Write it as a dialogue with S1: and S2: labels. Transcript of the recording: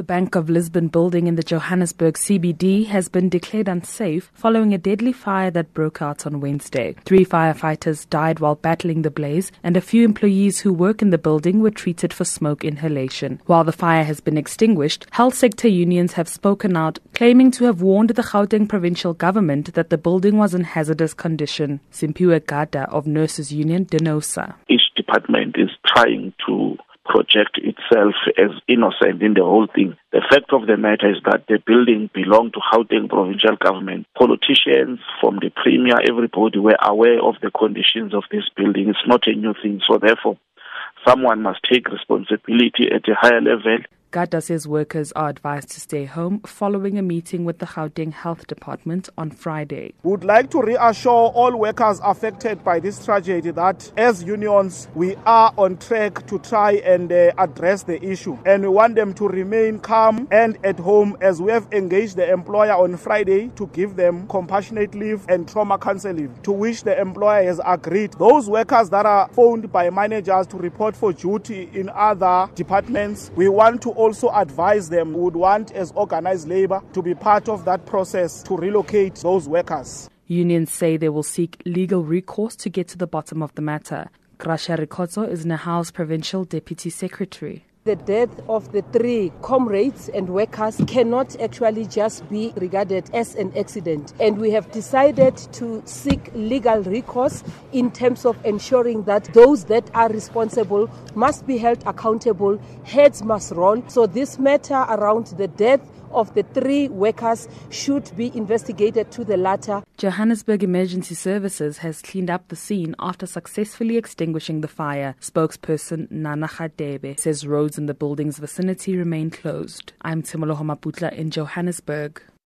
S1: The Bank of Lisbon building in the Johannesburg CBD has been declared unsafe following a deadly fire that broke out on Wednesday. Three firefighters died while battling the blaze, and a few employees who work in the building were treated for smoke inhalation. While the fire has been extinguished, health sector unions have spoken out, claiming to have warned the Gauteng provincial government that the building was in hazardous condition. Simphiwe Gada of Nurses Union DENOSA.
S2: Each department is trying to project itself as innocent in the whole thing. The fact of the matter is that the building belonged to Gauteng provincial government. Politicians from the premier, everybody were aware of the conditions of this building. It's not a new thing. So therefore, someone must take responsibility at a higher level
S1: Gada says workers are advised to stay home following a meeting with the Gauteng Health Department on Friday.
S3: We would like to reassure all workers affected by this tragedy that as unions, we are on track to try and uh, address the issue. And we want them to remain calm and at home as we have engaged the employer on Friday to give them compassionate leave and trauma counseling, to which the employer has agreed. Those workers that are phoned by managers to report for duty in other departments, we want to also advise them, would want as organized labor to be part of that process to relocate those workers.
S1: Unions say they will seek legal recourse to get to the bottom of the matter. Gracia Ricoto is NEHAWU's provincial deputy secretary.
S4: The death of the three comrades and workers cannot actually just be regarded as an accident. And we have decided to seek legal recourse in terms of ensuring that those that are responsible must be held accountable, heads must roll. So, this matter around the death of the three workers should be investigated to the latter.
S1: Johannesburg Emergency Services has cleaned up the scene after successfully extinguishing the fire. Spokesperson Nana Radebe says roads in the building's vicinity remain closed. I'm Timolo Maputla in Johannesburg.